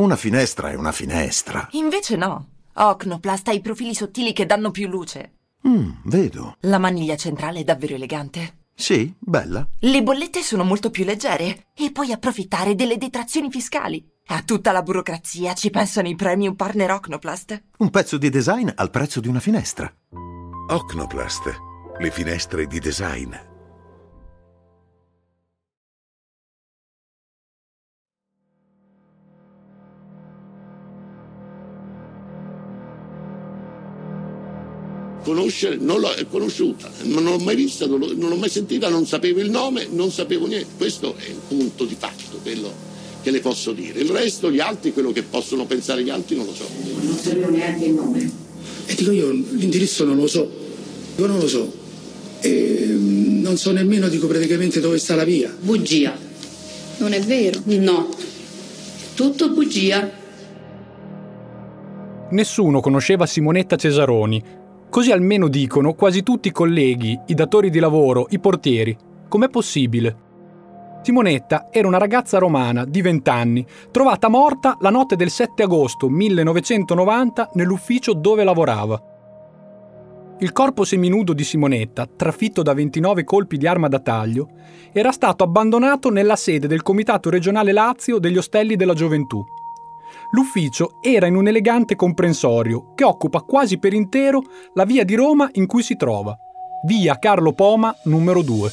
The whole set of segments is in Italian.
Una finestra è una finestra. Invece no. Ocnoplast ha i profili sottili che danno più luce. Mm, vedo. La maniglia centrale è davvero elegante. Sì, bella. Le bollette sono molto più leggere e puoi approfittare delle detrazioni fiscali. A tutta la burocrazia ci pensano i premium partner Ocnoplast. Un pezzo di design al prezzo di una finestra. Ocnoplast, le finestre di design. Conoscere, non l'ho conosciuta, non l'ho mai vista, non, l'ho, non l'ho mai sentita, non sapevo il nome, non sapevo niente. Questo è il punto di fatto, quello che le posso dire. Il resto, gli altri, quello che possono pensare gli altri, non lo so. Non sapevo neanche il nome. E dico io, l'indirizzo non lo so, io non lo so. E non so nemmeno, dico praticamente dove sta la via. Bugia. Non è vero? No. Tutto bugia. Nessuno conosceva Simonetta Cesaroni, Così almeno dicono quasi tutti i colleghi, i datori di lavoro, i portieri. Com'è possibile? Simonetta era una ragazza romana di 20 anni, trovata morta la notte del 7 agosto 1990 nell'ufficio dove lavorava. Il corpo seminudo di Simonetta, trafitto da 29 colpi di arma da taglio, era stato abbandonato nella sede del Comitato regionale Lazio degli Ostelli della Gioventù. L'ufficio era in un elegante comprensorio che occupa quasi per intero la via di Roma in cui si trova, via Carlo Poma numero 2.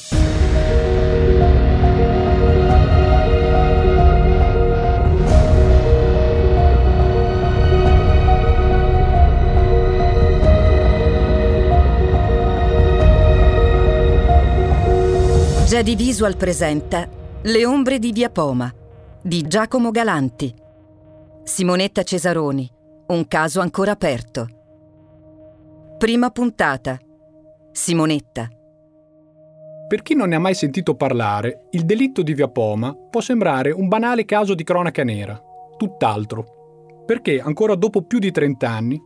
Jedi Visual presenta Le ombre di Via Poma di Giacomo Galanti Simonetta Cesaroni, un caso ancora aperto. Prima puntata. Simonetta. Per chi non ne ha mai sentito parlare, il delitto di Via Poma può sembrare un banale caso di cronaca nera, tutt'altro, perché ancora dopo più di 30 anni,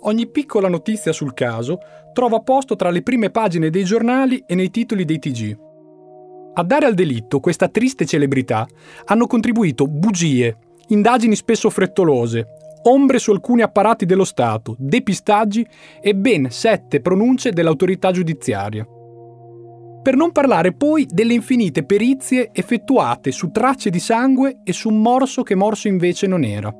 ogni piccola notizia sul caso trova posto tra le prime pagine dei giornali e nei titoli dei TG. A dare al delitto questa triste celebrità hanno contribuito bugie, indagini spesso frettolose, ombre su alcuni apparati dello Stato, depistaggi e ben sette pronunce dell'autorità giudiziaria. Per non parlare poi delle infinite perizie effettuate su tracce di sangue e su un morso che morso invece non era.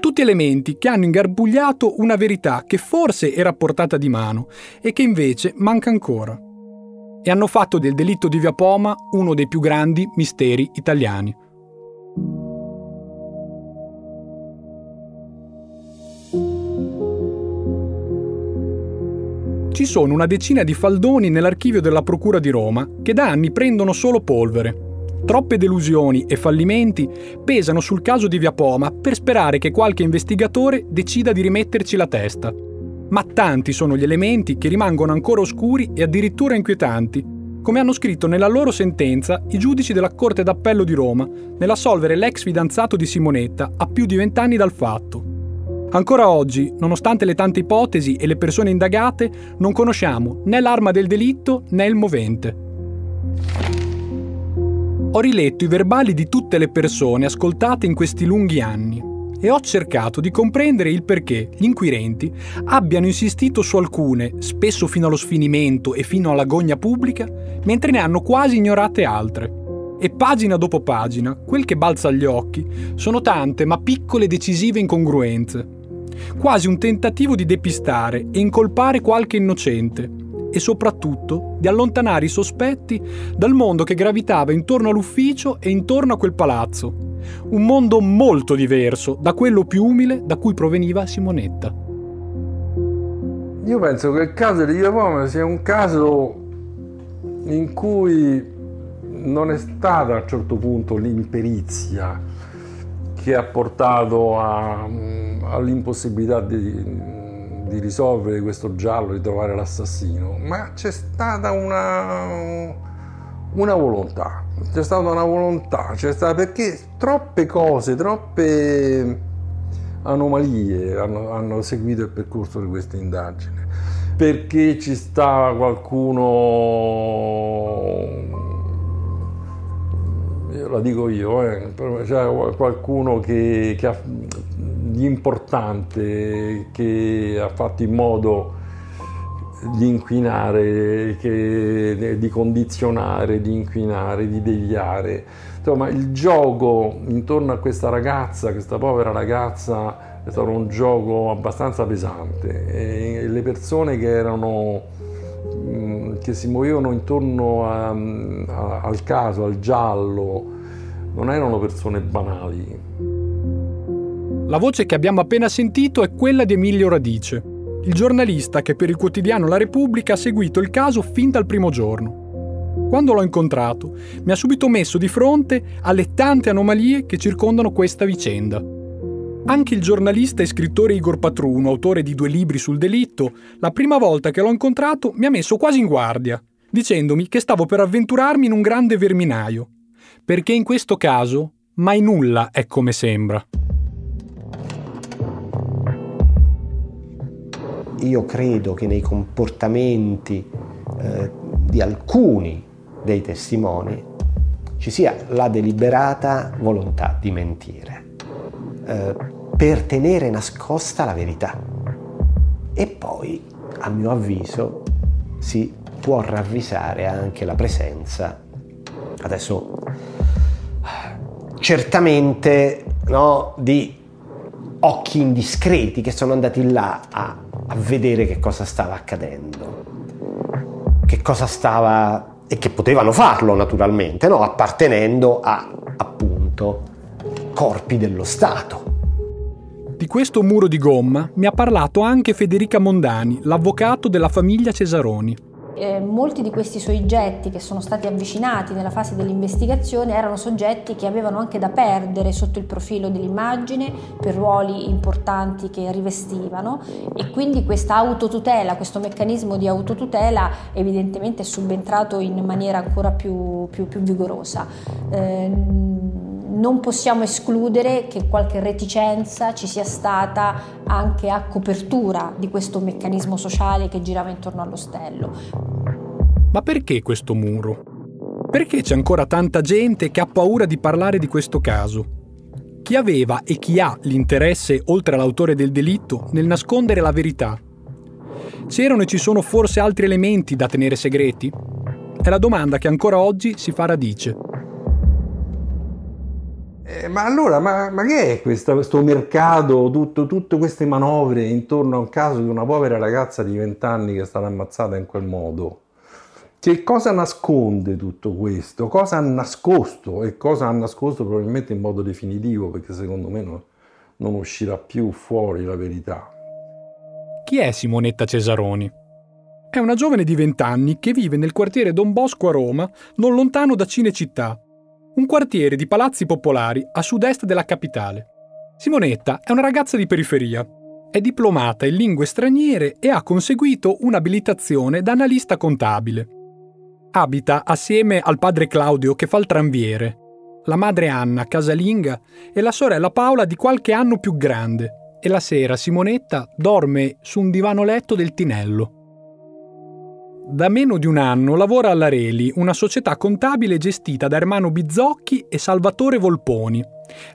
Tutti elementi che hanno ingarbugliato una verità che forse era portata di mano e che invece manca ancora. E hanno fatto del delitto di Via Poma uno dei più grandi misteri italiani. Ci sono una decina di faldoni nell'archivio della Procura di Roma che da anni prendono solo polvere. Troppe delusioni e fallimenti pesano sul caso di Via Poma per sperare che qualche investigatore decida di rimetterci la testa. Ma tanti sono gli elementi che rimangono ancora oscuri e addirittura inquietanti, come hanno scritto nella loro sentenza i giudici della Corte d'Appello di Roma nell'assolvere l'ex fidanzato di Simonetta a più di vent'anni dal fatto. Ancora oggi, nonostante le tante ipotesi e le persone indagate, non conosciamo né l'arma del delitto né il movente. Ho riletto i verbali di tutte le persone ascoltate in questi lunghi anni e ho cercato di comprendere il perché gli inquirenti abbiano insistito su alcune, spesso fino allo sfinimento e fino alla gogna pubblica, mentre ne hanno quasi ignorate altre. E pagina dopo pagina, quel che balza agli occhi sono tante ma piccole decisive incongruenze, quasi un tentativo di depistare e incolpare qualche innocente e soprattutto di allontanare i sospetti dal mondo che gravitava intorno all'ufficio e intorno a quel palazzo. Un mondo molto diverso da quello più umile da cui proveniva Simonetta. Io penso che il caso di Iapoma sia un caso in cui non è stata a un certo punto l'imperizia che ha portato all'impossibilità di, di, risolvere questo giallo, di trovare l'assassino, ma c'è stata una, una volontà, c'è stata una volontà, c'è stata perché troppe cose, troppe anomalie hanno, hanno seguito il percorso di questa indagine. Perché ci sta qualcuno la dico io, eh, c'è qualcuno che, che ha, di importante che ha fatto in modo di inquinare, che, di condizionare, di inquinare, di deviare. Insomma, il gioco intorno a questa ragazza, questa povera ragazza, è stato un gioco abbastanza pesante e le persone che erano mm, che si muovevano intorno a, a, al caso, al giallo, non erano persone banali. La voce che abbiamo appena sentito è quella di Emilio Radice, il giornalista che per il quotidiano La Repubblica ha seguito il caso fin dal primo giorno. Quando l'ho incontrato, mi ha subito messo di fronte alle tante anomalie che circondano questa vicenda. Anche il giornalista e scrittore Igor Patruno, autore di due libri sul delitto, la prima volta che l'ho incontrato mi ha messo quasi in guardia, dicendomi che stavo per avventurarmi in un grande verminaio, perché in questo caso mai nulla è come sembra. io credo che nei comportamenti eh, di alcuni dei testimoni ci sia la deliberata volontà di mentire eh, per tenere nascosta la verità. E poi, a mio avviso, si può ravvisare anche la presenza, adesso certamente no, di occhi indiscreti che sono andati là a a vedere che cosa stava accadendo, che cosa stava e che potevano farlo naturalmente, no? appartenendo a appunto corpi dello Stato. Di questo muro di gomma mi ha parlato anche Federica Mondani, l'avvocato della famiglia Cesaroni eh, molti di questi soggetti che sono stati avvicinati nella fase dell'investigazione erano soggetti che avevano anche da perdere sotto il profilo dell'immagine per ruoli importanti che rivestivano e quindi questa autotutela, questo meccanismo di autotutela evidentemente è subentrato in maniera ancora più, più, più vigorosa. Eh, non possiamo escludere che qualche reticenza ci sia stata anche a copertura di questo meccanismo sociale che girava intorno all'ostello. Ma perché questo muro? Perché c'è ancora tanta gente che ha paura di parlare di questo caso? Chi aveva e chi ha l'interesse, oltre all'autore del delitto, nel nascondere la verità? C'erano e ci sono forse altri elementi da tenere segreti? È la domanda che ancora oggi si fa radice. Eh, ma allora, ma, ma, che è questa, questo mercato, tutto, tutte queste manovre intorno a un caso di una povera ragazza di 20 anni che è stata ammazzata in quel modo? Che cosa nasconde tutto questo? Cosa ha nascosto e cosa ha nascosto probabilmente in modo definitivo, perché secondo me non, non uscirà più fuori la verità. Chi è Simonetta Cesaroni? È una giovane di 20 anni che vive nel quartiere Don Bosco a Roma, non lontano da Cinecittà, un quartiere di palazzi popolari a sud-est della capitale. Simonetta è una ragazza di periferia. È diplomata in lingue straniere e ha conseguito un'abilitazione da analista contabile. Abita assieme al padre Claudio che fa il tranviere, la madre Anna casalinga e la sorella Paola di qualche anno più grande e la sera Simonetta dorme su un divano letto del Tinello. Da meno di un anno lavora alla Reli, una società contabile gestita da Ermano Bizzocchi e Salvatore Volponi.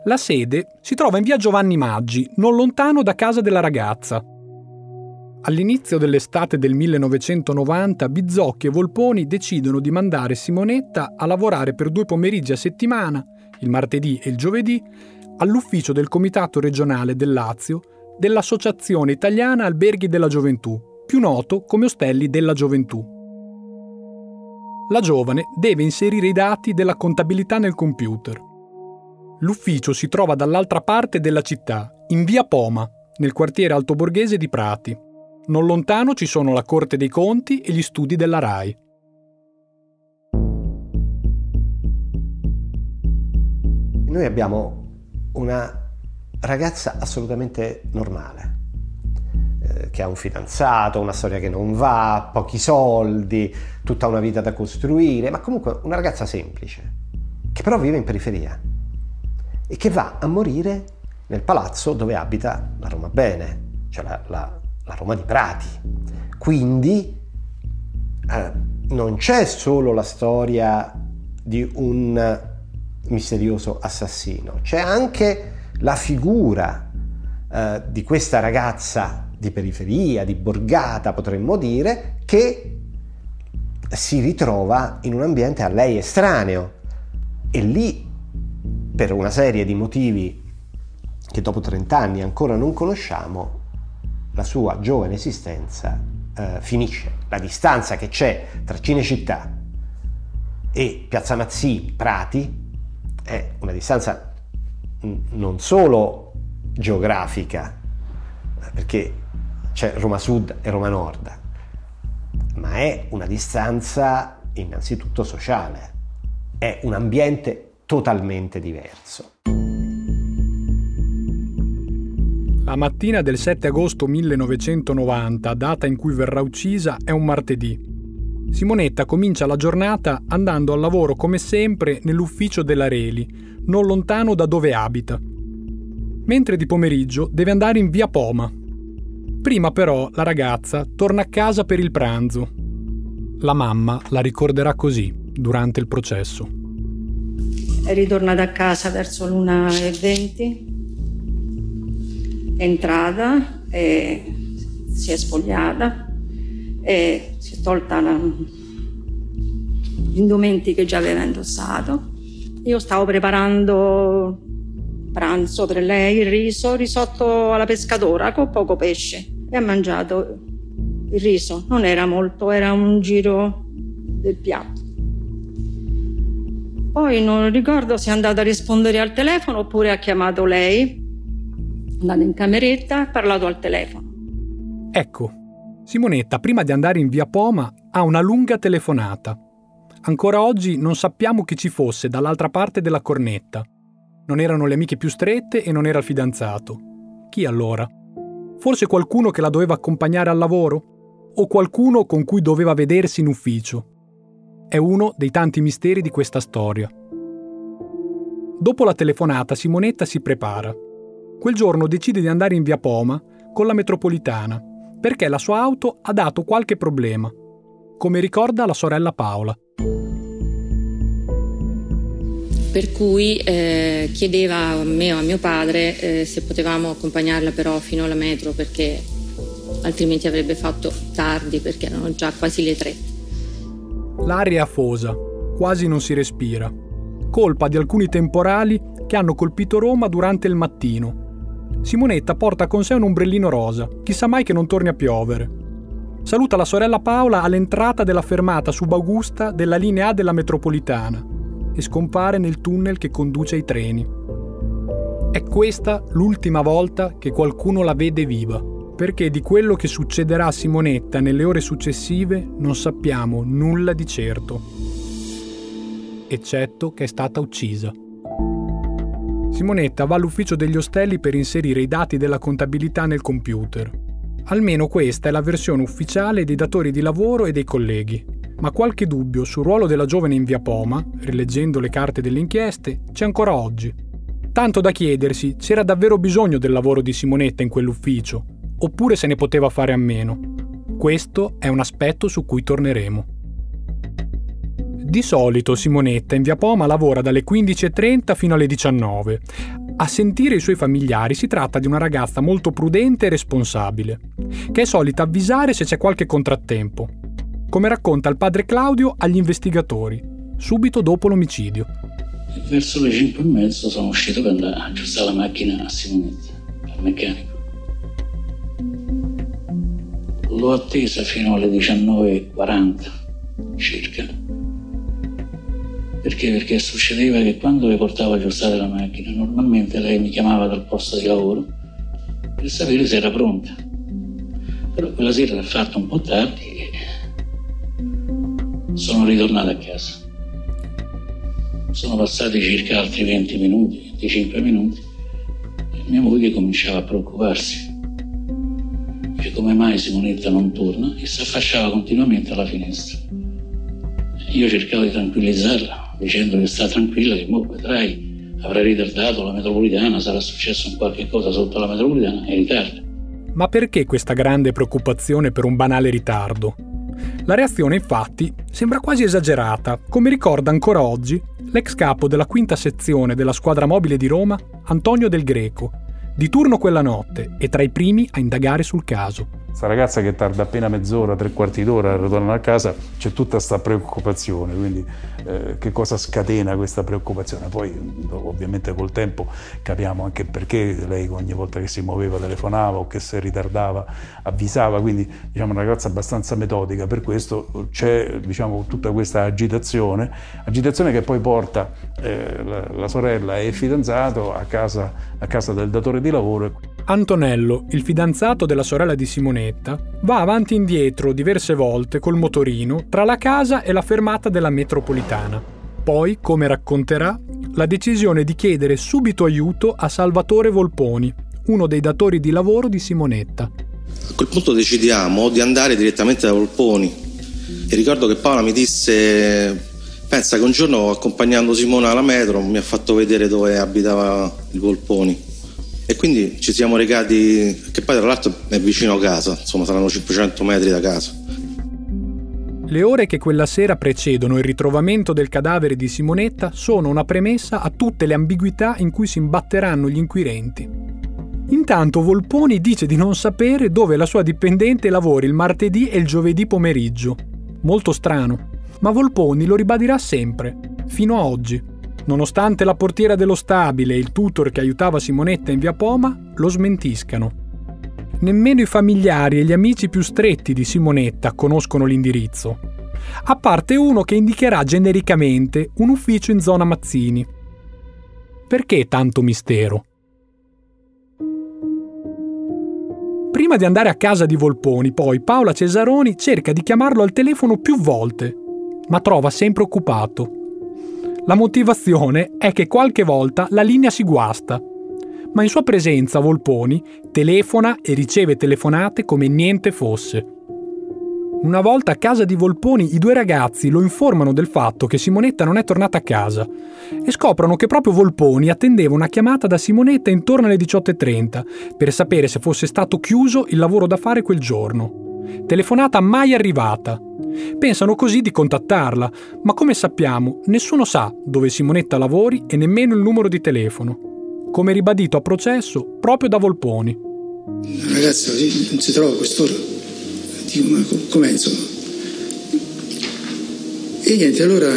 La sede si trova in via Giovanni Maggi, non lontano da casa della ragazza. All'inizio dell'estate del 1990 Bizzocchi e Volponi decidono di mandare Simonetta a lavorare per due pomeriggi a settimana, il martedì e il giovedì, all'ufficio del Comitato regionale del Lazio dell'Associazione Italiana Alberghi della Gioventù, più noto come Ostelli della Gioventù. La giovane deve inserire i dati della contabilità nel computer. L'ufficio si trova dall'altra parte della città, in via Poma, nel quartiere altoborghese di Prati. Non lontano ci sono la Corte dei Conti e gli studi della RAI. Noi abbiamo una ragazza assolutamente normale, eh, che ha un fidanzato, una storia che non va, pochi soldi, tutta una vita da costruire, ma comunque una ragazza semplice, che però vive in periferia e che va a morire nel palazzo dove abita la Roma Bene, cioè la, la, la Roma di Prati. Quindi eh, non c'è solo la storia di un misterioso assassino. C'è anche la figura eh, di questa ragazza di periferia, di borgata potremmo dire, che si ritrova in un ambiente a lei estraneo e lì per una serie di motivi che dopo 30 anni ancora non conosciamo, la sua giovane esistenza eh, finisce. La distanza che c'è tra Cinecittà e Piazza Mazzini, Prati, è una distanza non solo geografica, perché c'è Roma Sud e Roma Nord, ma è una distanza innanzitutto sociale, è un ambiente totalmente diverso. La mattina del 7 agosto 1990, data in cui verrà uccisa, è un martedì. Simonetta comincia la giornata andando al lavoro come sempre nell'ufficio della Reli, non lontano da dove abita. Mentre di pomeriggio deve andare in via Poma. Prima però la ragazza torna a casa per il pranzo. La mamma la ricorderà così durante il processo. È ritornata a casa verso l'una e venti, è entrata e si è spogliata e si è tolta la, gli indumenti che già aveva indossato. Io stavo preparando pranzo per lei, il riso, risotto alla pescatora con poco pesce e ha mangiato il riso. Non era molto, era un giro del piatto. Poi non ricordo se è andata a rispondere al telefono oppure ha chiamato lei, è andata in cameretta ha parlato al telefono. Ecco, Simonetta, prima di andare in via Poma, ha una lunga telefonata. Ancora oggi non sappiamo chi ci fosse dall'altra parte della cornetta. Non erano le amiche più strette e non era il fidanzato. Chi allora? Forse qualcuno che la doveva accompagnare al lavoro? O qualcuno con cui doveva vedersi in ufficio? È uno dei tanti misteri di questa storia. Dopo la telefonata Simonetta si prepara. Quel giorno decide di andare in via Poma con la metropolitana perché la sua auto ha dato qualche problema, come ricorda la sorella Paola. Per cui eh, chiedeva a me o a mio padre eh, se potevamo accompagnarla però fino alla metro perché altrimenti avrebbe fatto tardi perché erano già quasi le tre. L'aria è afosa, quasi non si respira, colpa di alcuni temporali che hanno colpito Roma durante il mattino Simonetta porta con sé un ombrellino rosa, chissà mai che non torni a piovere. Saluta la sorella Paola all'entrata della fermata subaugusta della linea A della metropolitana e scompare nel tunnel che conduce ai treni. È questa l'ultima volta che qualcuno la vede viva, perché di quello che succederà a Simonetta nelle ore successive non sappiamo nulla di certo, eccetto che è stata uccisa. Simonetta va all'ufficio degli ostelli per inserire i dati della contabilità nel computer. Almeno questa è la versione ufficiale dei datori di lavoro e dei colleghi. Ma qualche dubbio sul ruolo della giovane in via Poma, rileggendo le carte delle inchieste, c'è ancora oggi. Tanto da chiedersi c'era davvero bisogno del lavoro di Simonetta in quell'ufficio, oppure se ne poteva fare a meno. Questo è un aspetto su cui torneremo. Di solito Simonetta in via Poma lavora dalle 15.30 fino alle 19. A sentire i suoi familiari si tratta di una ragazza molto prudente e responsabile, che è solita avvisare se c'è qualche contrattempo, come racconta il padre Claudio agli investigatori, subito dopo l'omicidio. Verso le 5 e mezzo sono uscito per andare a aggiustare la macchina a Simonetta, al meccanico. L'ho attesa fino alle 19.40 circa perché? Perché succedeva che quando le portavo a aggiustare la macchina, normalmente lei mi chiamava dal posto di lavoro per sapere se era pronta. Però quella sera l'ha fatto un po' tardi sono ritornato a casa. Sono passati circa altri 20 minuti, 25 minuti, e mia moglie cominciava a preoccuparsi. Dice come mai Simonetta non torna e si affacciava continuamente alla finestra. Io cercavo di tranquillizzarla, dicendo che sta tranquilla, che mo vedrai, avrà ritardato la metropolitana, sarà successo un qualche cosa sotto la metropolitana e ritarda. Ma perché questa grande preoccupazione per un banale ritardo? La reazione infatti sembra quasi esagerata, come ricorda ancora oggi l'ex capo della quinta sezione della squadra mobile di Roma, Antonio Del Greco, di turno quella notte e tra i primi a indagare sul caso. Questa ragazza che tarda appena mezz'ora, tre quarti d'ora a ritornare a casa, c'è tutta questa preoccupazione, quindi eh, che cosa scatena questa preoccupazione? Poi ovviamente col tempo capiamo anche perché lei ogni volta che si muoveva telefonava o che si ritardava avvisava, quindi diciamo una ragazza abbastanza metodica, per questo c'è diciamo, tutta questa agitazione, agitazione che poi porta eh, la, la, sorella e il fidanzato a casa, a casa del datore di lavoro. Antonello, il fidanzato della sorella di Simonetta, va avanti e indietro diverse volte col motorino tra la casa e la fermata della metropolitana. Poi, come racconterà, la decisione di chiedere subito aiuto a Salvatore Volponi, uno dei datori di lavoro di Simonetta. A quel punto decidiamo di andare direttamente da Volponi e ricordo che Paola mi disse pensa che un giorno accompagnando Simona alla metro mi ha fatto vedere dove abitava il Volponi e quindi ci siamo recati, che poi tra l'altro è vicino a casa, insomma saranno 500 metri da casa. Le ore che quella sera precedono il ritrovamento del cadavere di Simonetta sono una premessa a tutte le ambiguità in cui si imbatteranno gli inquirenti. Intanto Volponi dice di non sapere dove la sua dipendente lavori il martedì e il giovedì pomeriggio. Molto strano, ma Volponi lo ribadirà sempre, fino a oggi. Nonostante la portiera dello stabile e il tutor che aiutava Simonetta in via Poma lo smentiscano. Nemmeno i familiari e gli amici più stretti di Simonetta conoscono l'indirizzo, a parte uno che indicherà genericamente un ufficio in zona Mazzini. Perché tanto mistero? Prima di andare a casa di Volponi, poi Paola Cesaroni cerca di chiamarlo al telefono più volte, ma trova sempre occupato. La motivazione è che qualche volta la linea si guasta, ma in sua presenza Volponi telefona e riceve telefonate come niente fosse. Una volta a casa di Volponi i due ragazzi lo informano del fatto che Simonetta non è tornata a casa e scoprono che proprio Volponi attendeva una chiamata da Simonetta intorno alle 18.30 per sapere se fosse stato chiuso il lavoro da fare quel giorno. Telefonata mai arrivata. Pensano così di contattarla, ma come sappiamo, nessuno sa dove Simonetta lavori e nemmeno il numero di telefono. Come ribadito a processo proprio da Volponi. La ragazza non si trova a quest'ora. Dico, ma com'è insomma? E niente, allora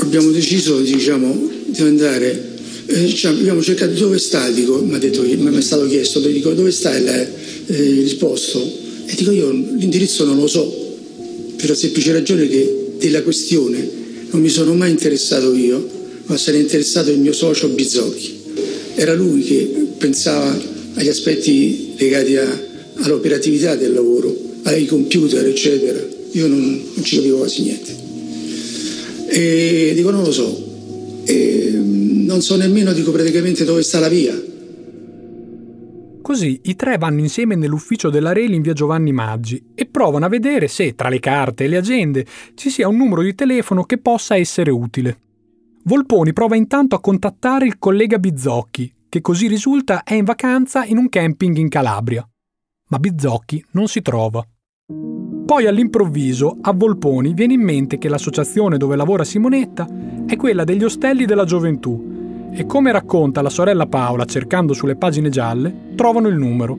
abbiamo deciso diciamo, di andare. Diciamo, abbiamo cercato dove sta, dico, mi detto, mi è stato chiesto, dico, dove sta il, eh, il posto? E dico io l'indirizzo non lo so, per la semplice ragione che della questione non mi sono mai interessato io, ma se ne è interessato il mio socio Bizzocchi. Era lui che pensava agli aspetti legati a, all'operatività del lavoro, ai computer, eccetera. Io non, non ci capivo quasi niente. E dico non lo so. E non so nemmeno, dico praticamente dove sta la via Così i tre vanno insieme nell'ufficio della Reli in via Giovanni Maggi e provano a vedere se, tra le carte e le agende, ci sia un numero di telefono che possa essere utile. Volponi prova intanto a contattare il collega Bizzocchi, che così risulta è in vacanza in un camping in Calabria. Ma Bizzocchi non si trova. Poi all'improvviso a Volponi viene in mente che l'associazione dove lavora Simonetta è quella degli ostelli della gioventù e come racconta la sorella Paola cercando sulle pagine gialle, trovano il numero.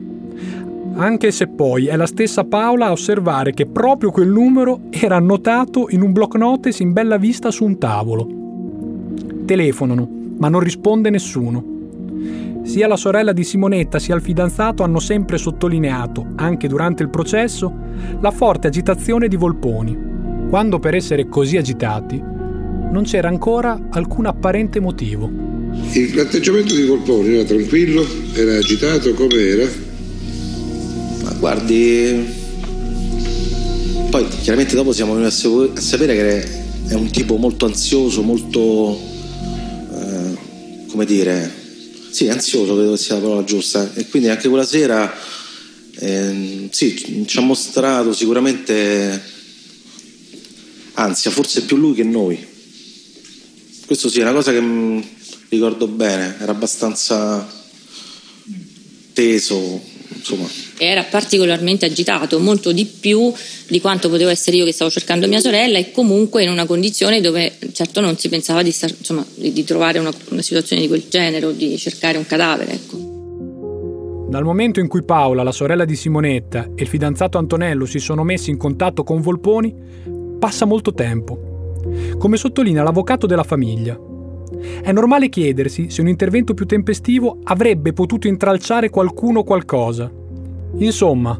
Anche se poi è la stessa Paola a osservare che proprio quel numero era annotato in un block notes in bella vista su un tavolo. Telefonano, ma non risponde nessuno. Sia la sorella di Simonetta sia il fidanzato hanno sempre sottolineato, anche durante il processo, la forte agitazione di Volponi, quando per essere così agitati non c'era ancora alcun apparente motivo. L'atteggiamento di Volponi era tranquillo, era agitato, come era? Ma guardi, poi chiaramente dopo siamo venuti a sapere che è un tipo molto ansioso, molto, eh, come dire, sì, ansioso credo sia la parola giusta. E quindi anche quella sera, eh, sì, ci ha mostrato sicuramente ansia, forse più lui che noi. Questo sì, è una cosa che ricordo bene, era abbastanza teso, insomma. Era particolarmente agitato, molto di più di quanto potevo essere io che stavo cercando mia sorella e comunque in una condizione dove certo non si pensava di, star, insomma, di, di trovare una, una, situazione di quel genere o di cercare un cadavere. Ecco. Dal momento in cui Paola, la sorella di Simonetta, e il fidanzato Antonello si sono messi in contatto con Volponi, passa molto tempo. Come sottolinea l'avvocato della famiglia, è normale chiedersi se un intervento più tempestivo avrebbe potuto intralciare qualcuno o qualcosa. Insomma,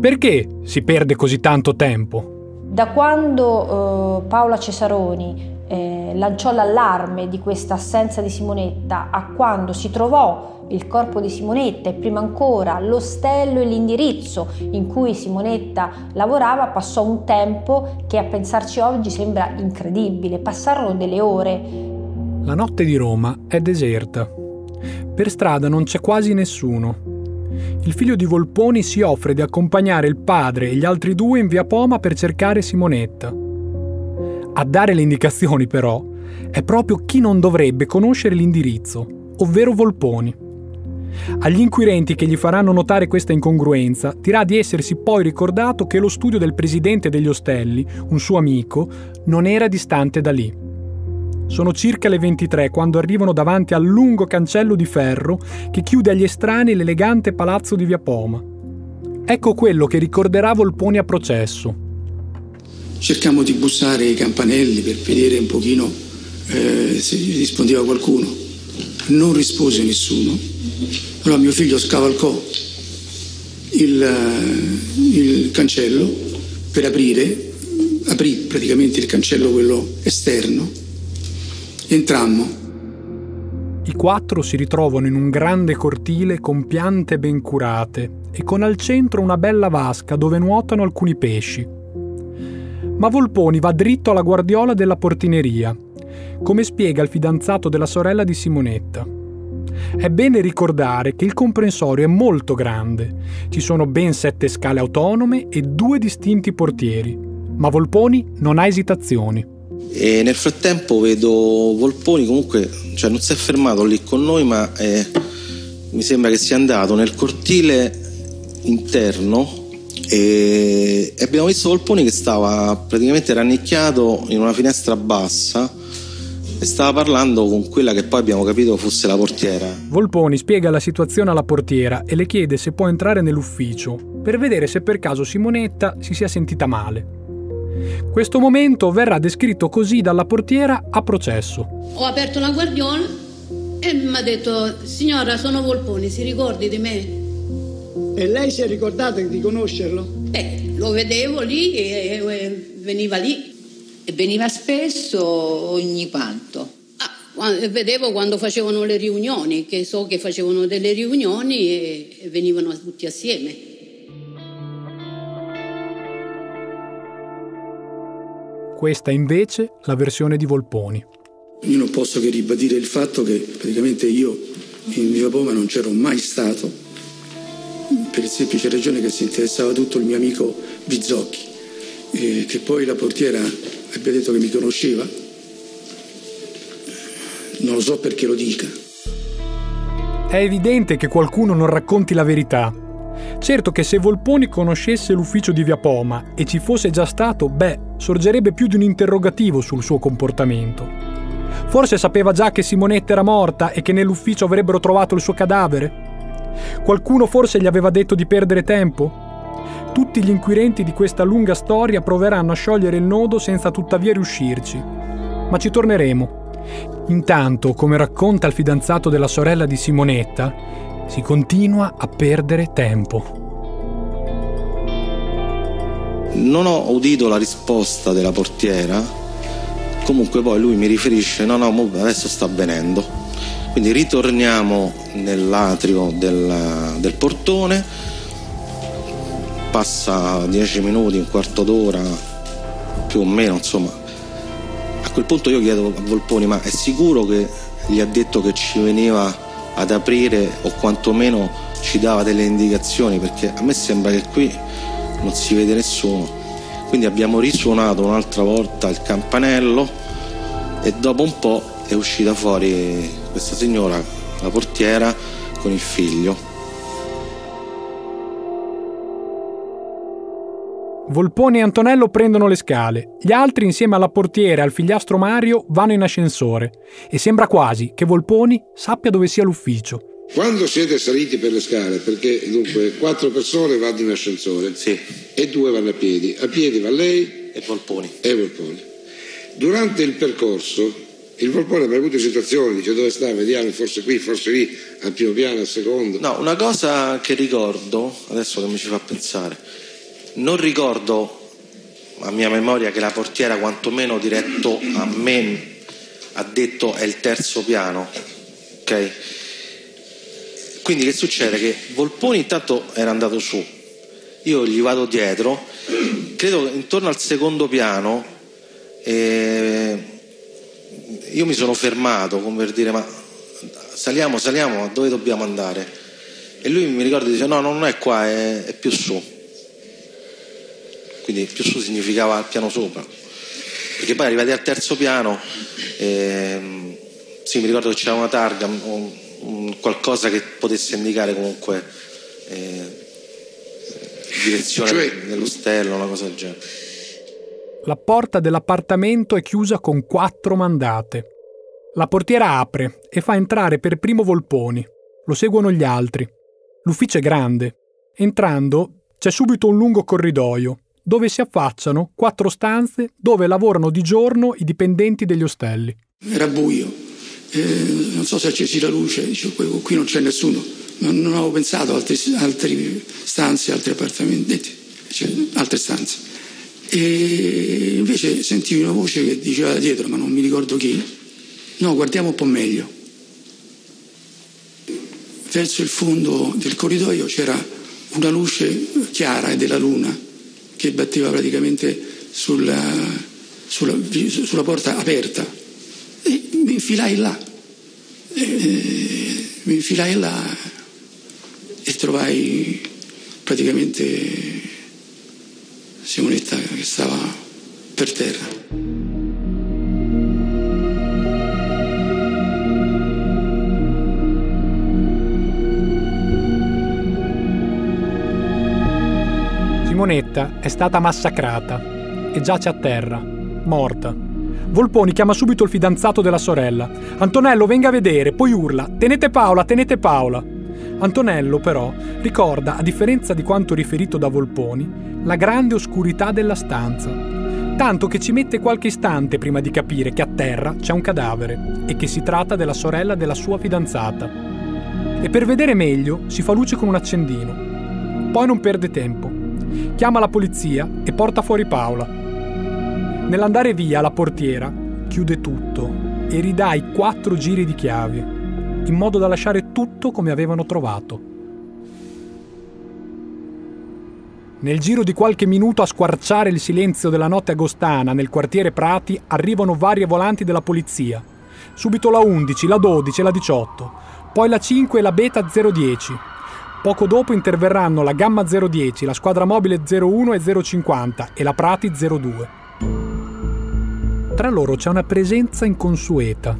perché si perde così tanto tempo? Da quando eh, Paola Cesaroni eh, lanciò l'allarme di questa assenza di Simonetta a quando si trovò il corpo di Simonetta e prima ancora l'ostello e l'indirizzo in cui Simonetta lavorava, passò un tempo che a pensarci oggi sembra incredibile. Passarono delle ore la notte di Roma è deserta. Per strada non c'è quasi nessuno. Il figlio di Volponi si offre di accompagnare il padre e gli altri due in via Poma per cercare Simonetta. A dare le indicazioni, però, è proprio chi non dovrebbe conoscere l'indirizzo, ovvero Volponi. Agli inquirenti che gli faranno notare questa incongruenza dirà di essersi poi ricordato che lo studio del presidente degli ostelli, un suo amico, non era distante da lì. Sono circa le 23 quando arrivano davanti al lungo cancello di ferro che chiude agli estranei l'elegante palazzo di Via Poma. Ecco quello che ricorderà Volponi a processo. Cercammo di bussare i campanelli per vedere un pochino eh, se rispondeva qualcuno. Non rispose nessuno. Allora mio figlio scavalcò il, eh, il cancello per aprire, aprì praticamente il cancello quello esterno Entrammo. I quattro si ritrovano in un grande cortile con piante ben curate e con al centro una bella vasca dove nuotano alcuni pesci. Ma Volponi va dritto alla guardiola della portineria, come spiega il fidanzato della sorella di Simonetta. È bene ricordare che il comprensorio è molto grande, ci sono ben sette scale autonome e due distinti portieri, ma Volponi non ha esitazioni. E nel frattempo vedo Volponi comunque, cioè non si è fermato lì con noi, ma è, mi sembra che sia andato nel cortile interno e abbiamo visto Volponi che stava praticamente rannicchiato in una finestra bassa e stava parlando con quella che poi abbiamo capito fosse la portiera. Volponi spiega la situazione alla portiera e le chiede se può entrare nell'ufficio per vedere se per caso Simonetta si sia sentita male. Questo momento verrà descritto così dalla portiera a processo. Ho aperto la guardiola e mi ha detto, signora, sono Volponi, si ricordi di me? E lei si è ricordata di conoscerlo? Beh, lo vedevo lì e, e veniva lì. E veniva spesso ogni quanto? Ah, vedevo quando facevano le riunioni, che so che facevano delle riunioni e, e venivano tutti assieme. Questa invece la versione di Volponi. Io non posso che ribadire il fatto che praticamente io in Viva Poma non c'ero mai stato, per il semplice ragione che si interessava tutto il mio amico Bizzocchi, eh, che poi la portiera abbia detto che mi conosceva. Non lo so perché lo dica. È evidente che qualcuno non racconti la verità, Certo che se Volponi conoscesse l'ufficio di Via Poma e ci fosse già stato, beh, sorgerebbe più di un interrogativo sul suo comportamento. Forse sapeva già che Simonetta era morta e che nell'ufficio avrebbero trovato il suo cadavere? Qualcuno forse gli aveva detto di perdere tempo? Tutti gli inquirenti di questa lunga storia proveranno a sciogliere il nodo senza tuttavia riuscirci. Ma ci torneremo. Intanto, come racconta il fidanzato della sorella di Simonetta, si continua a perdere tempo. Non ho udito la risposta della portiera, comunque poi lui mi riferisce no no adesso sta avvenendo. Quindi ritorniamo nell'atrio del, del portone, passa dieci minuti, un quarto d'ora, più o meno insomma. A quel punto io chiedo a Volponi ma è sicuro che gli ha detto che ci veniva ad aprire o quantomeno ci dava delle indicazioni perché a me sembra che qui non si vede nessuno. Quindi abbiamo risuonato un'altra volta il campanello e dopo un po' è uscita fuori questa signora, la portiera, con il figlio. Volpone e Antonello prendono le scale, gli altri insieme alla portiera e al figliastro Mario vanno in ascensore e sembra quasi che Volponi sappia dove sia l'ufficio. Quando siete saliti per le scale, perché dunque quattro persone vanno in ascensore e due vanno a piedi, a piedi va lei e Volponi. E Volponi. Durante il percorso il Volpone ha mai avuto situazioni, dice dove sta, vediamo, forse qui, forse lì, al primo piano, al secondo. No, una cosa che ricordo, adesso che mi ci fa pensare, non ricordo a mia memoria che la portiera quantomeno diretto a me ha detto è il terzo piano, ok? Quindi che succede? Che Volponi intanto era andato su, io gli vado dietro, credo che intorno al secondo piano eh, io mi sono fermato come per dire ma saliamo, saliamo, dove dobbiamo andare? E lui mi ricorda e dice no, non è qua, è, è più su. Quindi più su significava al piano sopra. Perché poi arrivati al terzo piano, ehm, sì, mi ricordo che c'era una targa, un, un qualcosa che potesse indicare comunque eh, direzione Cioè- dell'ostello, una cosa del genere. La porta dell'appartamento è chiusa con quattro mandate. La portiera apre e fa entrare per primo Volponi. Lo seguono gli altri. L'ufficio è grande. Entrando c'è subito un lungo corridoio dove si affacciano quattro stanze dove lavorano di giorno i dipendenti degli ostelli. Era buio, eh, non so se accesi la luce, dicevo qui, non c'è nessuno, non, non avevo pensato a altre, stanze, altri appartamenti, cioè, altre stanze. E invece sentivo una voce che diceva da dietro, ma non mi ricordo chi, no guardiamo un po' meglio. Verso il fondo del corridoio c'era una luce chiara della luna che batteva praticamente sulla, sulla, sulla porta aperta e mi infilai là. E, mi infilai là e trovai praticamente Simonetta che stava per terra. Simonetta è stata massacrata e giace a terra, morta. Volponi chiama subito il fidanzato della sorella. Antonello, venga a vedere, poi urla: Tenete Paola, tenete Paola. Antonello, però, ricorda, a differenza di quanto riferito da Volponi, la grande oscurità della stanza. Tanto che ci mette qualche istante prima di capire che a terra c'è un cadavere e che si tratta della sorella della sua fidanzata. E per vedere meglio si fa luce con un accendino. Poi non perde tempo. Chiama la polizia e porta fuori Paola. Nell'andare via la portiera chiude tutto e ridà i quattro giri di chiave, in modo da lasciare tutto come avevano trovato. Nel giro di qualche minuto a squarciare il silenzio della notte agostana nel quartiere Prati arrivano varie volanti della polizia. Subito la 11, la 12 e la 18, poi la 5 e la Beta 010. Poco dopo interverranno la Gamma 010, la squadra mobile 01 e 050 e la Prati 02. Tra loro c'è una presenza inconsueta.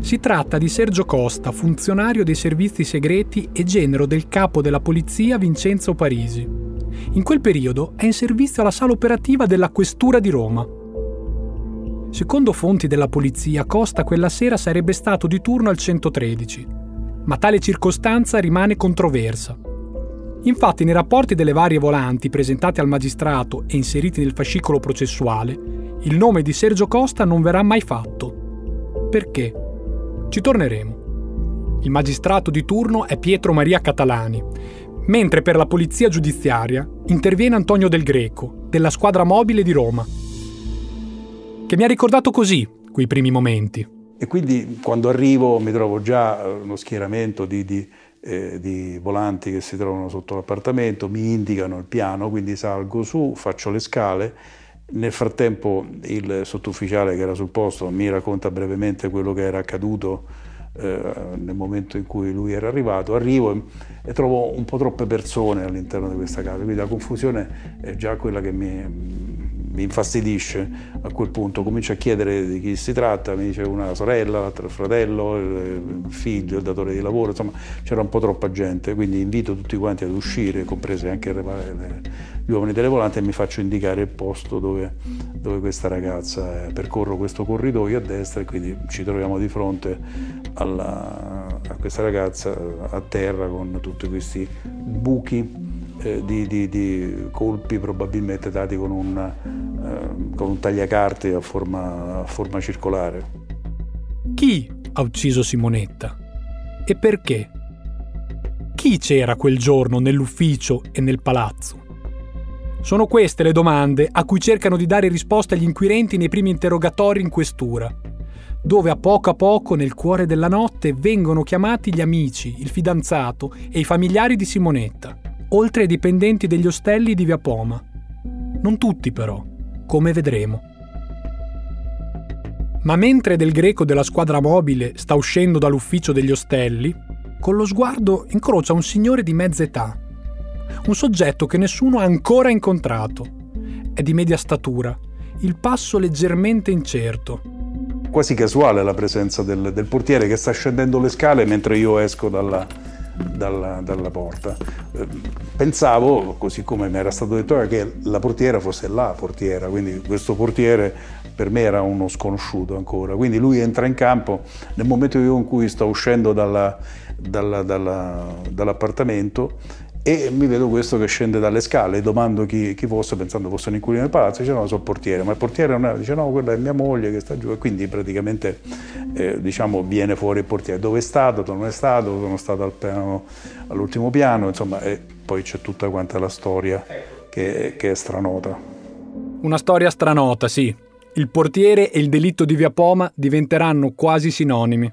Si tratta di Sergio Costa, funzionario dei servizi segreti e genero del capo della polizia Vincenzo Parisi. In quel periodo è in servizio alla sala operativa della Questura di Roma. Secondo fonti della polizia, Costa quella sera sarebbe stato di turno al 113, ma tale circostanza rimane controversa. Infatti, nei rapporti delle varie volanti presentate al magistrato e inseriti nel fascicolo processuale, il nome di Sergio Costa non verrà mai fatto. Perché? Ci torneremo. Il magistrato di turno è Pietro Maria Catalani, mentre per la polizia giudiziaria interviene Antonio Del Greco, della squadra mobile di Roma, che mi ha ricordato così quei primi momenti. E quindi quando arrivo mi trovo già uno schieramento di, di, eh, di volanti che si trovano sotto l'appartamento, mi indicano il piano, quindi salgo su, faccio le scale. Nel frattempo il sottufficiale che era sul posto mi racconta brevemente quello che era accaduto eh, nel momento in cui lui era arrivato. Arrivo e, trovo un po' troppe persone all'interno di questa casa, quindi la confusione è già quella che mi, mi infastidisce a quel punto. Comincio a chiedere di chi si tratta, mi dice una sorella, l'altro fratello, il figlio, il datore di lavoro, insomma c'era un po' troppa gente, quindi invito tutti quanti ad uscire, comprese anche gli uomini delle volanti e mi faccio indicare il posto dove, dove questa ragazza è. Percorro questo corridoio a destra e quindi ci troviamo di fronte alla, a questa ragazza a terra con tutti questi buchi eh, di, di, di, colpi probabilmente dati con un, eh, con un tagliacarte a forma, a forma circolare. Chi ha ucciso Simonetta? E perché? Chi c'era quel giorno nell'ufficio e nel palazzo? Sono queste le domande a cui cercano di dare risposta gli inquirenti nei primi interrogatori in questura, dove a poco a poco nel cuore della notte vengono chiamati gli amici, il fidanzato e i familiari di Simonetta, oltre ai dipendenti degli ostelli di Via Poma. Non tutti però, come vedremo. Ma mentre Del Greco della squadra mobile sta uscendo dall'ufficio degli ostelli, con lo sguardo incrocia un signore di mezza età, un soggetto che nessuno ha ancora incontrato. È di media statura, il passo leggermente incerto. Quasi casuale la presenza del, del portiere che sta scendendo le scale mentre io esco dalla, dalla, dalla, porta. Pensavo, così come mi era stato detto, che la portiera fosse la portiera, quindi questo portiere per me era uno sconosciuto ancora. Quindi lui entra in campo nel momento in cui sto uscendo dalla, dalla, dall'appartamento e mi vedo questo che scende dalle scale, domando chi, chi fosse, pensando fosse un inquilino del palazzo, dice no, sono il portiere, ma il portiere non è, dice no, quella è mia moglie che sta giù e quindi praticamente eh, diciamo viene fuori il portiere, dove è stato, dove non è stato, sono stato al piano, all'ultimo piano, insomma, e poi c'è tutta quanta la storia che, che è stranota. Una storia stranota, sì. Il portiere e il delitto di Via Poma diventeranno quasi sinonimi.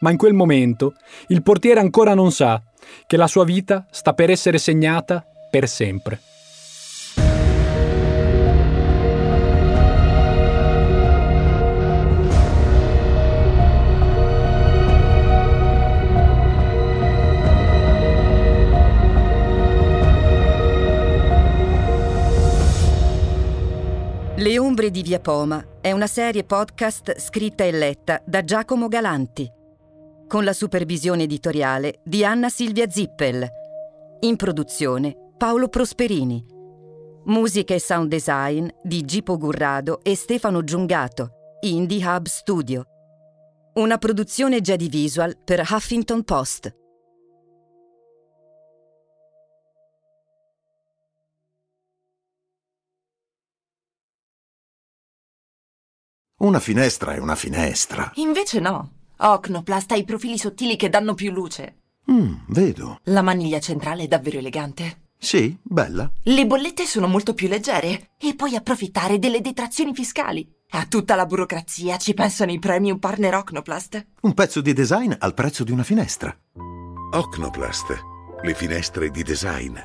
Ma in quel momento il portiere ancora non sa che la sua vita sta per essere segnata per sempre. Le ombre di Via Poma è una serie podcast scritta e letta da Giacomo Galanti con la supervisione editoriale di Anna Silvia Zippel. In produzione Paolo Prosperini. Musica e sound design di Gipo Gurrado e Stefano Giungato, Indie Hub Studio. Una produzione Jedi Visual per Huffington Post. Una finestra è una finestra. Invece no. Ocnoplast ha i profili sottili che danno più luce. Mm, vedo. La maniglia centrale è davvero elegante. Sì, bella. Le bollette sono molto più leggere e puoi approfittare delle detrazioni fiscali. A tutta la burocrazia ci pensano i premium partner Ocnoplast. Un pezzo di design al prezzo di una finestra. Ocnoplast, le finestre di design